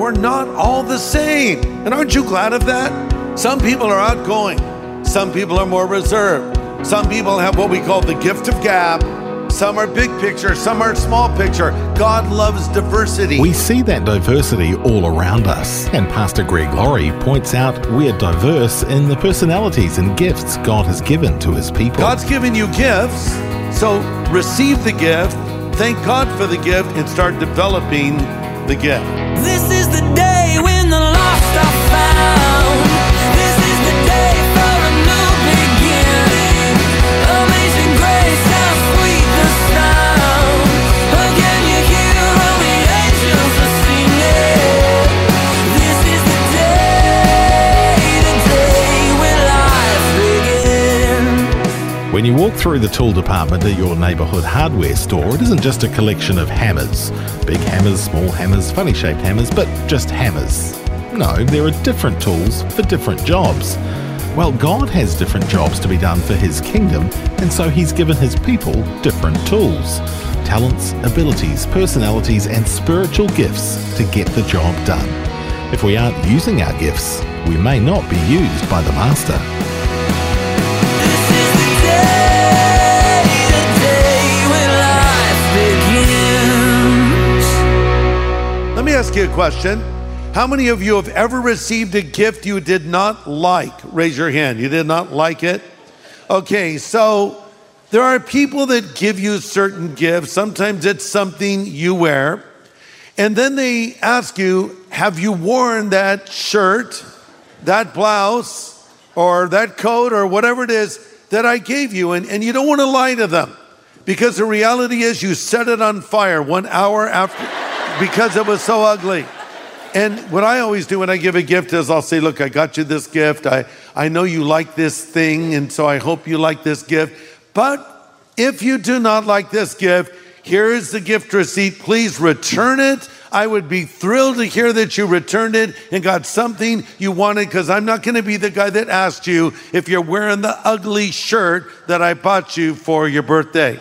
We're not all the same. And aren't you glad of that? Some people are outgoing, some people are more reserved, some people have what we call the gift of gab. Some are big picture, some are small picture. God loves diversity. We see that diversity all around us, and Pastor Greg Laurie points out we're diverse in the personalities and gifts God has given to his people. God's given you gifts, so receive the gift, thank God for the gift, and start developing the gift. This is the When you walk through the tool department at your neighbourhood hardware store, it isn't just a collection of hammers big hammers, small hammers, funny shaped hammers, but just hammers. No, there are different tools for different jobs. Well, God has different jobs to be done for His kingdom, and so He's given His people different tools talents, abilities, personalities, and spiritual gifts to get the job done. If we aren't using our gifts, we may not be used by the Master. Ask you a question. How many of you have ever received a gift you did not like? Raise your hand. You did not like it? Okay, so there are people that give you certain gifts. Sometimes it's something you wear. And then they ask you, Have you worn that shirt, that blouse, or that coat, or whatever it is that I gave you? And, and you don't want to lie to them because the reality is you set it on fire one hour after because it was so ugly. And what I always do when I give a gift is I'll say, Look, I got you this gift. I, I know you like this thing, and so I hope you like this gift. But if you do not like this gift, here is the gift receipt. Please return it. I would be thrilled to hear that you returned it and got something you wanted because I'm not going to be the guy that asked you if you're wearing the ugly shirt that I bought you for your birthday.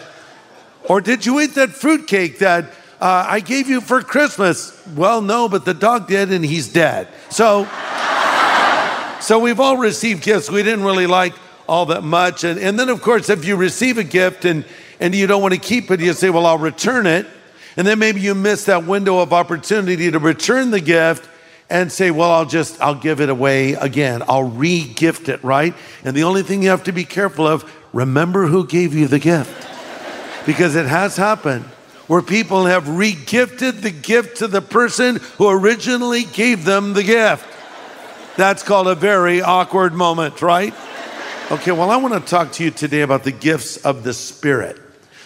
Or did you eat that fruitcake that uh, I gave you for Christmas? Well, no, but the dog did and he's dead. So, so we've all received gifts we didn't really like all that much. And, and then, of course, if you receive a gift and, and you don't want to keep it, you say, well, I'll return it. And then maybe you miss that window of opportunity to return the gift and say, well, I'll just, I'll give it away again. I'll re-gift it, right? And the only thing you have to be careful of, remember who gave you the gift. Because it has happened where people have regifted the gift to the person who originally gave them the gift. That's called a very awkward moment, right? Okay, well, I want to talk to you today about the gifts of the Spirit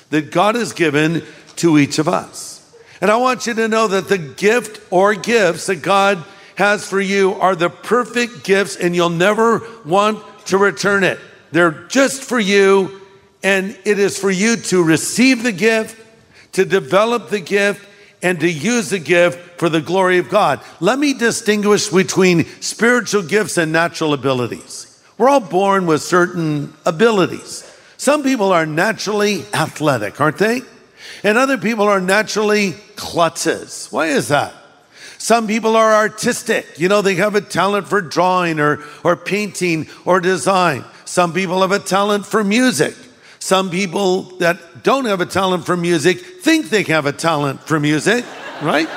that God has given to each of us. And I want you to know that the gift or gifts that God has for you are the perfect gifts, and you'll never want to return it. They're just for you, and it is for you to receive the gift, to develop the gift, and to use the gift for the glory of God. Let me distinguish between spiritual gifts and natural abilities. We're all born with certain abilities. Some people are naturally athletic, aren't they? And other people are naturally klutzes. Why is that? Some people are artistic. You know, they have a talent for drawing or, or painting or design. Some people have a talent for music. Some people that don't have a talent for music think they have a talent for music, right?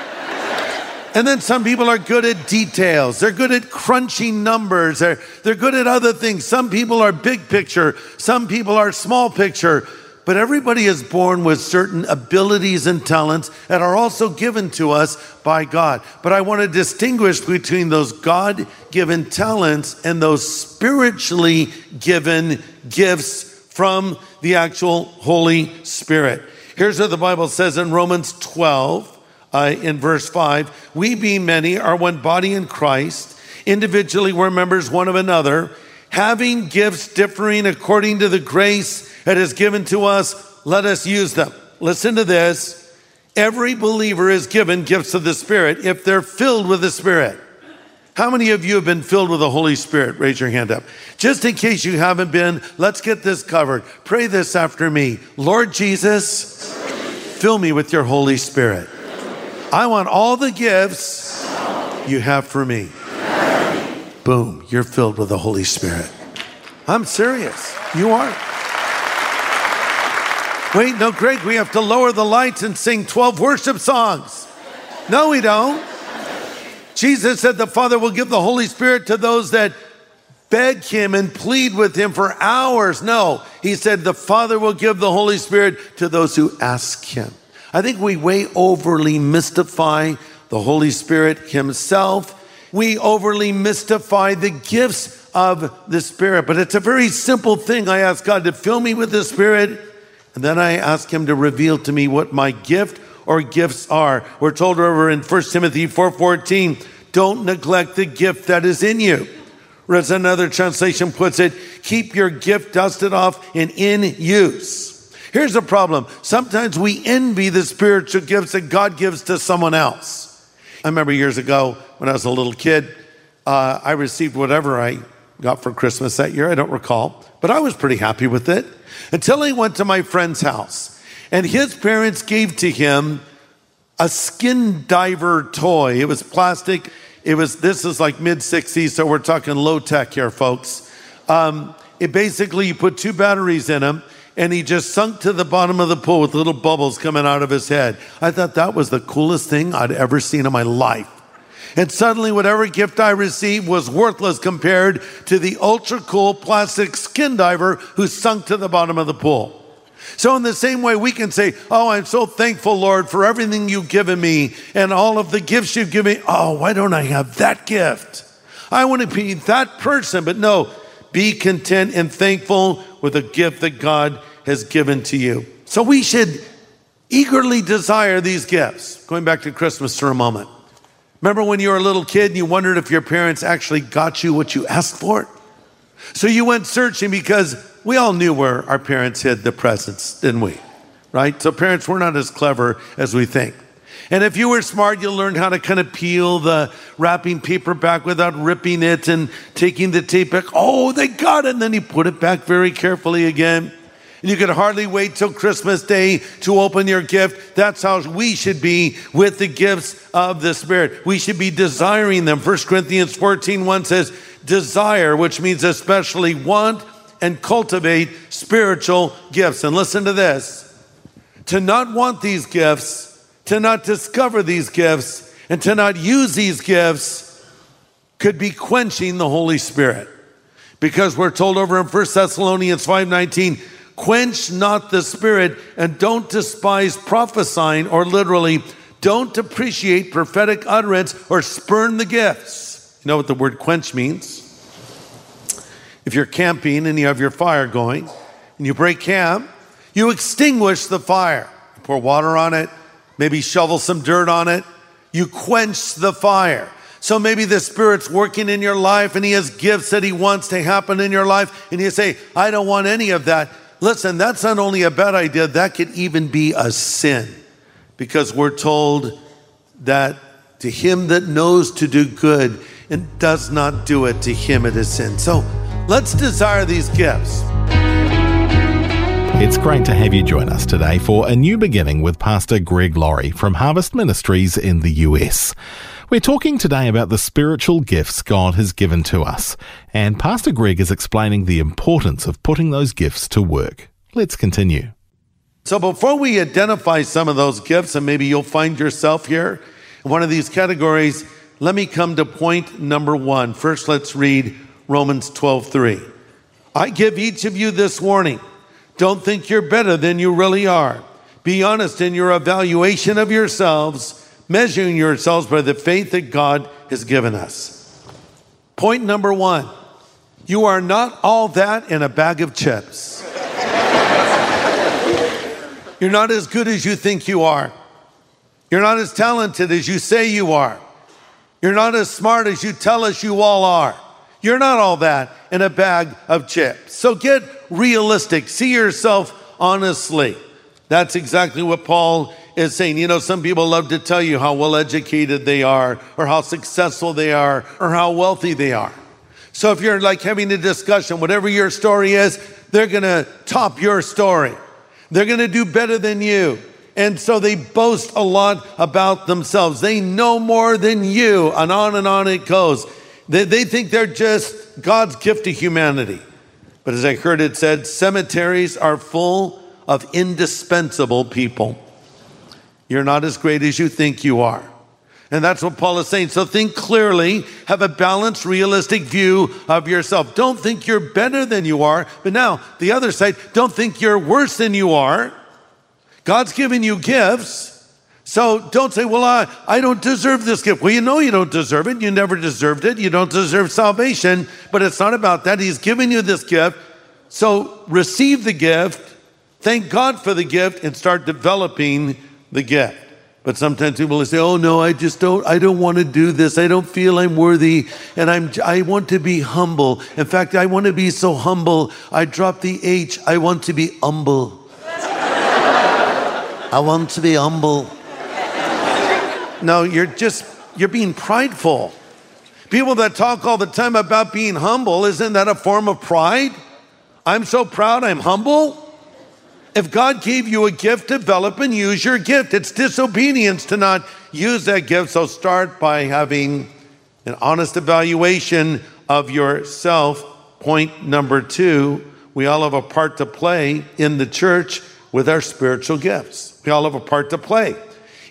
And then some people are good at details. They're good at crunching numbers. They're, they're good at other things. Some people are big picture. Some people are small picture. But everybody is born with certain abilities and talents that are also given to us by God. But I want to distinguish between those God given talents and those spiritually given gifts from the actual Holy Spirit. Here's what the Bible says in Romans 12, uh, in verse 5 We, being many, are one body in Christ. Individually, we're members one of another, having gifts differing according to the grace that is given to us. Let us use them. Listen to this. Every believer is given gifts of the Spirit if they're filled with the Spirit. How many of you have been filled with the Holy Spirit? Raise your hand up. Just in case you haven't been, let's get this covered. Pray this after me. Lord Jesus, fill me with your Holy Spirit. I want all the gifts you have for me. Boom, you're filled with the Holy Spirit. I'm serious. You are. Wait, no, Greg, we have to lower the lights and sing 12 worship songs. No, we don't. Jesus said the Father will give the Holy Spirit to those that beg Him and plead with Him for hours. No, He said the Father will give the Holy Spirit to those who ask Him. I think we way overly mystify the Holy Spirit Himself. We overly mystify the gifts of the Spirit, but it's a very simple thing. I ask God to fill me with the Spirit, and then I ask Him to reveal to me what my gift or gifts are. We're told over in 1 Timothy 4:14, don't neglect the gift that is in you. Or as another translation puts it, keep your gift dusted off and in use. Here's the problem. Sometimes we envy the spiritual gifts that God gives to someone else. I remember years ago when I was a little kid, uh, I received whatever I got for Christmas that year. I don't recall, but I was pretty happy with it until I went to my friend's house. And his parents gave to him a skin diver toy. It was plastic. It was, this is like mid 60s, so we're talking low tech here, folks. Um, it basically, you put two batteries in him, and he just sunk to the bottom of the pool with little bubbles coming out of his head. I thought that was the coolest thing I'd ever seen in my life. And suddenly, whatever gift I received was worthless compared to the ultra cool plastic skin diver who sunk to the bottom of the pool. So, in the same way, we can say, Oh, I'm so thankful, Lord, for everything you've given me and all of the gifts you've given me. Oh, why don't I have that gift? I want to be that person. But no, be content and thankful with the gift that God has given to you. So, we should eagerly desire these gifts. Going back to Christmas for a moment. Remember when you were a little kid and you wondered if your parents actually got you what you asked for? So you went searching because we all knew where our parents hid the presents, didn't we? Right? So parents, we're not as clever as we think. And if you were smart, you learned how to kind of peel the wrapping paper back without ripping it and taking the tape back. Oh, they got it. And then you put it back very carefully again. And you could hardly wait till Christmas Day to open your gift. That's how we should be with the gifts of the Spirit. We should be desiring them. 1 Corinthians 14 1 says, desire, which means especially want and cultivate spiritual gifts. And listen to this to not want these gifts, to not discover these gifts, and to not use these gifts could be quenching the Holy Spirit. Because we're told over in 1 Thessalonians 5:19, quench not the spirit and don't despise prophesying or literally don't depreciate prophetic utterance or spurn the gifts. You know what the word quench means? If you're camping and you have your fire going and you break camp, you extinguish the fire. You pour water on it, maybe shovel some dirt on it. You quench the fire. So maybe the Spirit's working in your life and He has gifts that He wants to happen in your life, and you say, I don't want any of that. Listen, that's not only a bad idea, that could even be a sin because we're told that to him that knows to do good and does not do it, to him it is sin. So let's desire these gifts. It's great to have you join us today for a new beginning with Pastor Greg Laurie from Harvest Ministries in the US. We're talking today about the spiritual gifts God has given to us, and Pastor Greg is explaining the importance of putting those gifts to work. Let's continue. So before we identify some of those gifts, and maybe you'll find yourself here in one of these categories, let me come to point number one. First, let's read Romans 12 3. I give each of you this warning. Don't think you're better than you really are. Be honest in your evaluation of yourselves, measuring yourselves by the faith that God has given us. Point number one you are not all that in a bag of chips. You're not as good as you think you are. You're not as talented as you say you are. You're not as smart as you tell us you all are. You're not all that in a bag of chips. So get realistic. See yourself honestly. That's exactly what Paul is saying. You know, some people love to tell you how well educated they are, or how successful they are, or how wealthy they are. So if you're like having a discussion, whatever your story is, they're to top your story. They're to do better than you. And so they boast a lot about themselves. They know more than you, and on and on it goes. They, they think they're just God's gift to humanity. But as I heard it said, cemeteries are full of indispensable people. You're not as great as you think you are. And that's what Paul is saying. So think clearly, have a balanced, realistic view of yourself. Don't think you're better than you are. But now, the other side, don't think you're worse than you are. God's given you gifts. So don't say, well, I, I don't deserve this gift. Well, you know you don't deserve it. You never deserved it. You don't deserve salvation. But it's not about that. He's given you this gift. So receive the gift, thank God for the gift, and start developing the gift. But sometimes people will say, "Oh no, I just don't. I don't want to do this. I don't feel I'm worthy, and I'm. I want to be humble. In fact, I want to be so humble. I drop the H. I want to be humble. I want to be humble. No, you're just you're being prideful. People that talk all the time about being humble, isn't that a form of pride? I'm so proud. I'm humble. If God gave you a gift, develop and use your gift. It's disobedience to not use that gift. So start by having an honest evaluation of yourself. Point number two we all have a part to play in the church with our spiritual gifts. We all have a part to play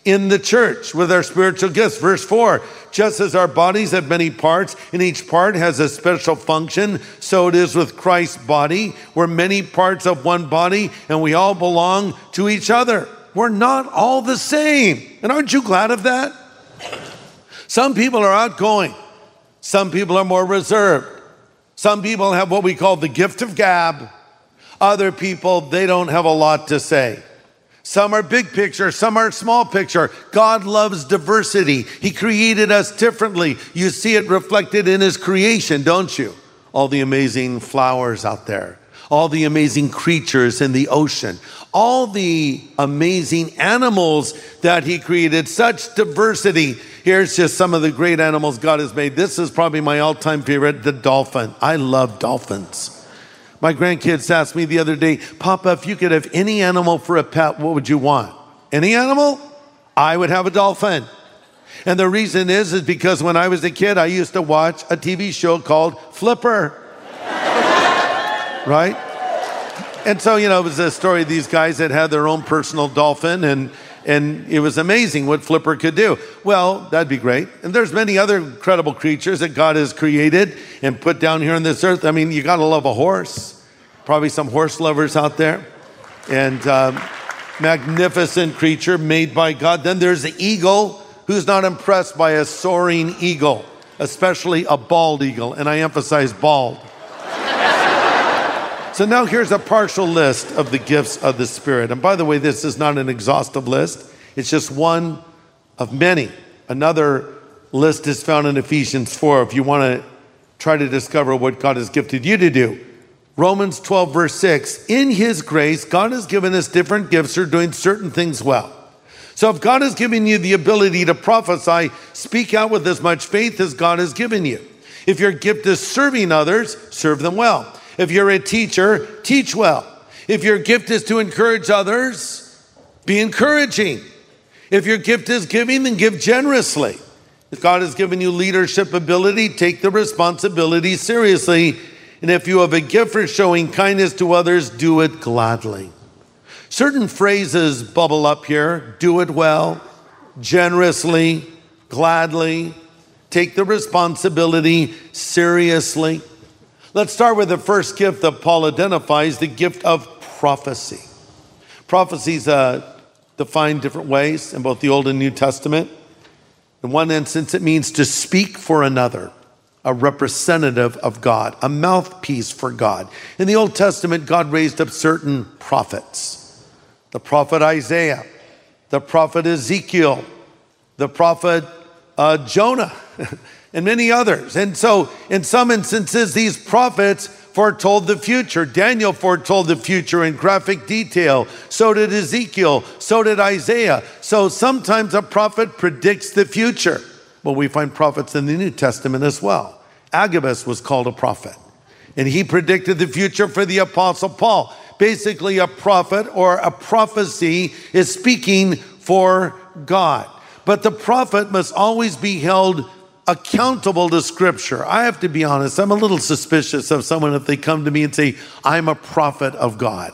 in the church with our spiritual gifts. Verse 4 Just as our bodies have many parts, and each part has a special function, so it is with Christ's body. We're many parts of one body, and we all belong to each other. We're not all the same. And aren't you glad of that? Some people are outgoing, some people are more reserved. Some people have what we call the gift of gab. Other people, they don't have a lot to say. Some are big picture, some are small picture. God loves diversity. He created us differently. You see it reflected in His creation, don't you? All the amazing flowers out there, all the amazing creatures in the ocean, all the amazing animals that He created, such diversity. Here's just some of the great animals God has made. This is probably my all time favorite the dolphin. I love dolphins. My grandkids asked me the other day, Papa, if you could have any animal for a pet, what would you want? Any animal? I would have a dolphin. And the reason is, is because when I was a kid, I used to watch a TV show called Flipper. right? And so, you know, it was a story of these guys that had their own personal dolphin and and it was amazing what Flipper could do. Well, that'd be great. And there's many other incredible creatures that God has created and put down here on this earth. I mean, you got to love a horse. Probably some horse lovers out there. And um, magnificent creature made by God. Then there's the eagle. Who's not impressed by a soaring eagle, especially a bald eagle? And I emphasize bald. So now here's a partial list of the gifts of the Spirit. And by the way, this is not an exhaustive list, it's just one of many. Another list is found in Ephesians 4 if you want to try to discover what God has gifted you to do. Romans 12, verse 6 In His grace, God has given us different gifts for doing certain things well. So if God has given you the ability to prophesy, speak out with as much faith as God has given you. If your gift is serving others, serve them well. If you're a teacher, teach well. If your gift is to encourage others, be encouraging. If your gift is giving, then give generously. If God has given you leadership ability, take the responsibility seriously. And if you have a gift for showing kindness to others, do it gladly. Certain phrases bubble up here do it well, generously, gladly, take the responsibility seriously. Let's start with the first gift that Paul identifies the gift of prophecy. Prophecies uh, defined different ways in both the Old and New Testament. In one instance, it means to speak for another, a representative of God, a mouthpiece for God. In the Old Testament, God raised up certain prophets. The prophet Isaiah, the prophet Ezekiel, the prophet uh, Jonah, and many others. And so, in some instances, these prophets foretold the future. Daniel foretold the future in graphic detail. So did Ezekiel. So did Isaiah. So sometimes a prophet predicts the future. Well, we find prophets in the New Testament as well. Agabus was called a prophet, and he predicted the future for the Apostle Paul. Basically, a prophet or a prophecy is speaking for God. But the prophet must always be held accountable to Scripture. I have to be honest, I'm a little suspicious of someone if they come to me and say, I'm a prophet of God.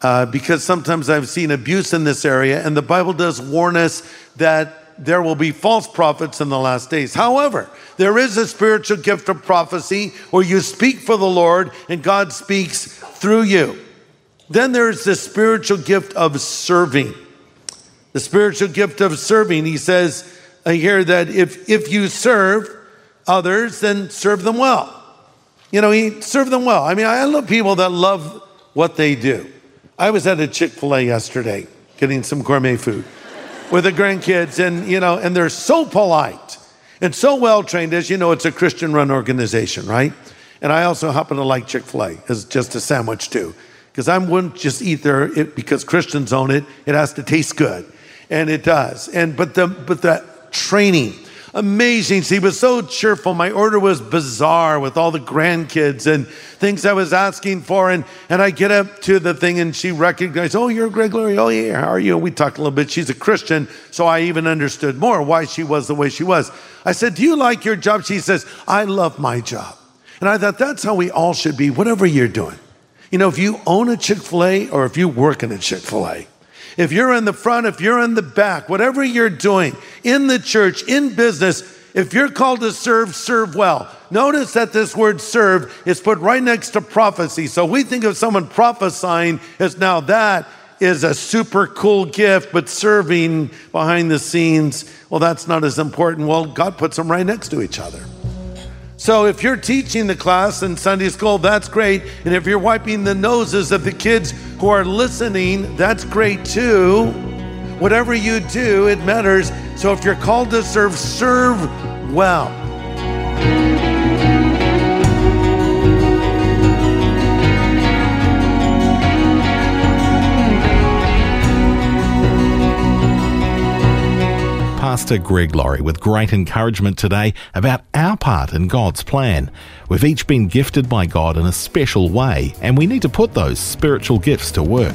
Uh, because sometimes I've seen abuse in this area, and the Bible does warn us that there will be false prophets in the last days. However, there is a spiritual gift of prophecy where you speak for the Lord and God speaks through you. Then there's the spiritual gift of serving. The spiritual gift of serving, he says here that if, if you serve others, then serve them well. You know, he serve them well. I mean, I love people that love what they do. I was at a Chick fil A yesterday getting some gourmet food with the grandkids, and, you know, and they're so polite and so well trained. As you know, it's a Christian run organization, right? And I also happen to like Chick fil A as just a sandwich too. Because I wouldn't just eat there because Christians own it. It has to taste good. And it does. And but the but the training, amazing. he was so cheerful. My order was bizarre with all the grandkids and things I was asking for. And and I get up to the thing and she recognized, oh, you're Greg Laurie. Oh yeah, how are you? And we talked a little bit. She's a Christian, so I even understood more why she was the way she was. I said, Do you like your job? She says, I love my job. And I thought that's how we all should be, whatever you're doing. You know, if you own a Chick fil A or if you work in a Chick fil A, if you're in the front, if you're in the back, whatever you're doing in the church, in business, if you're called to serve, serve well. Notice that this word serve is put right next to prophecy. So we think of someone prophesying as now that is a super cool gift, but serving behind the scenes, well, that's not as important. Well, God puts them right next to each other. So if you're teaching the class in Sunday school, that's great. And if you're wiping the noses of the kids who are listening, that's great too. Whatever you do, it matters. So if you're called to serve, serve well. Pastor Greg Laurie with great encouragement today about our part in God's plan. We've each been gifted by God in a special way, and we need to put those spiritual gifts to work.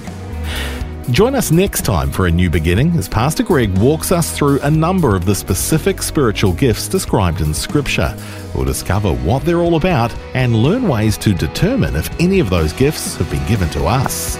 Join us next time for a new beginning as Pastor Greg walks us through a number of the specific spiritual gifts described in Scripture. We'll discover what they're all about and learn ways to determine if any of those gifts have been given to us.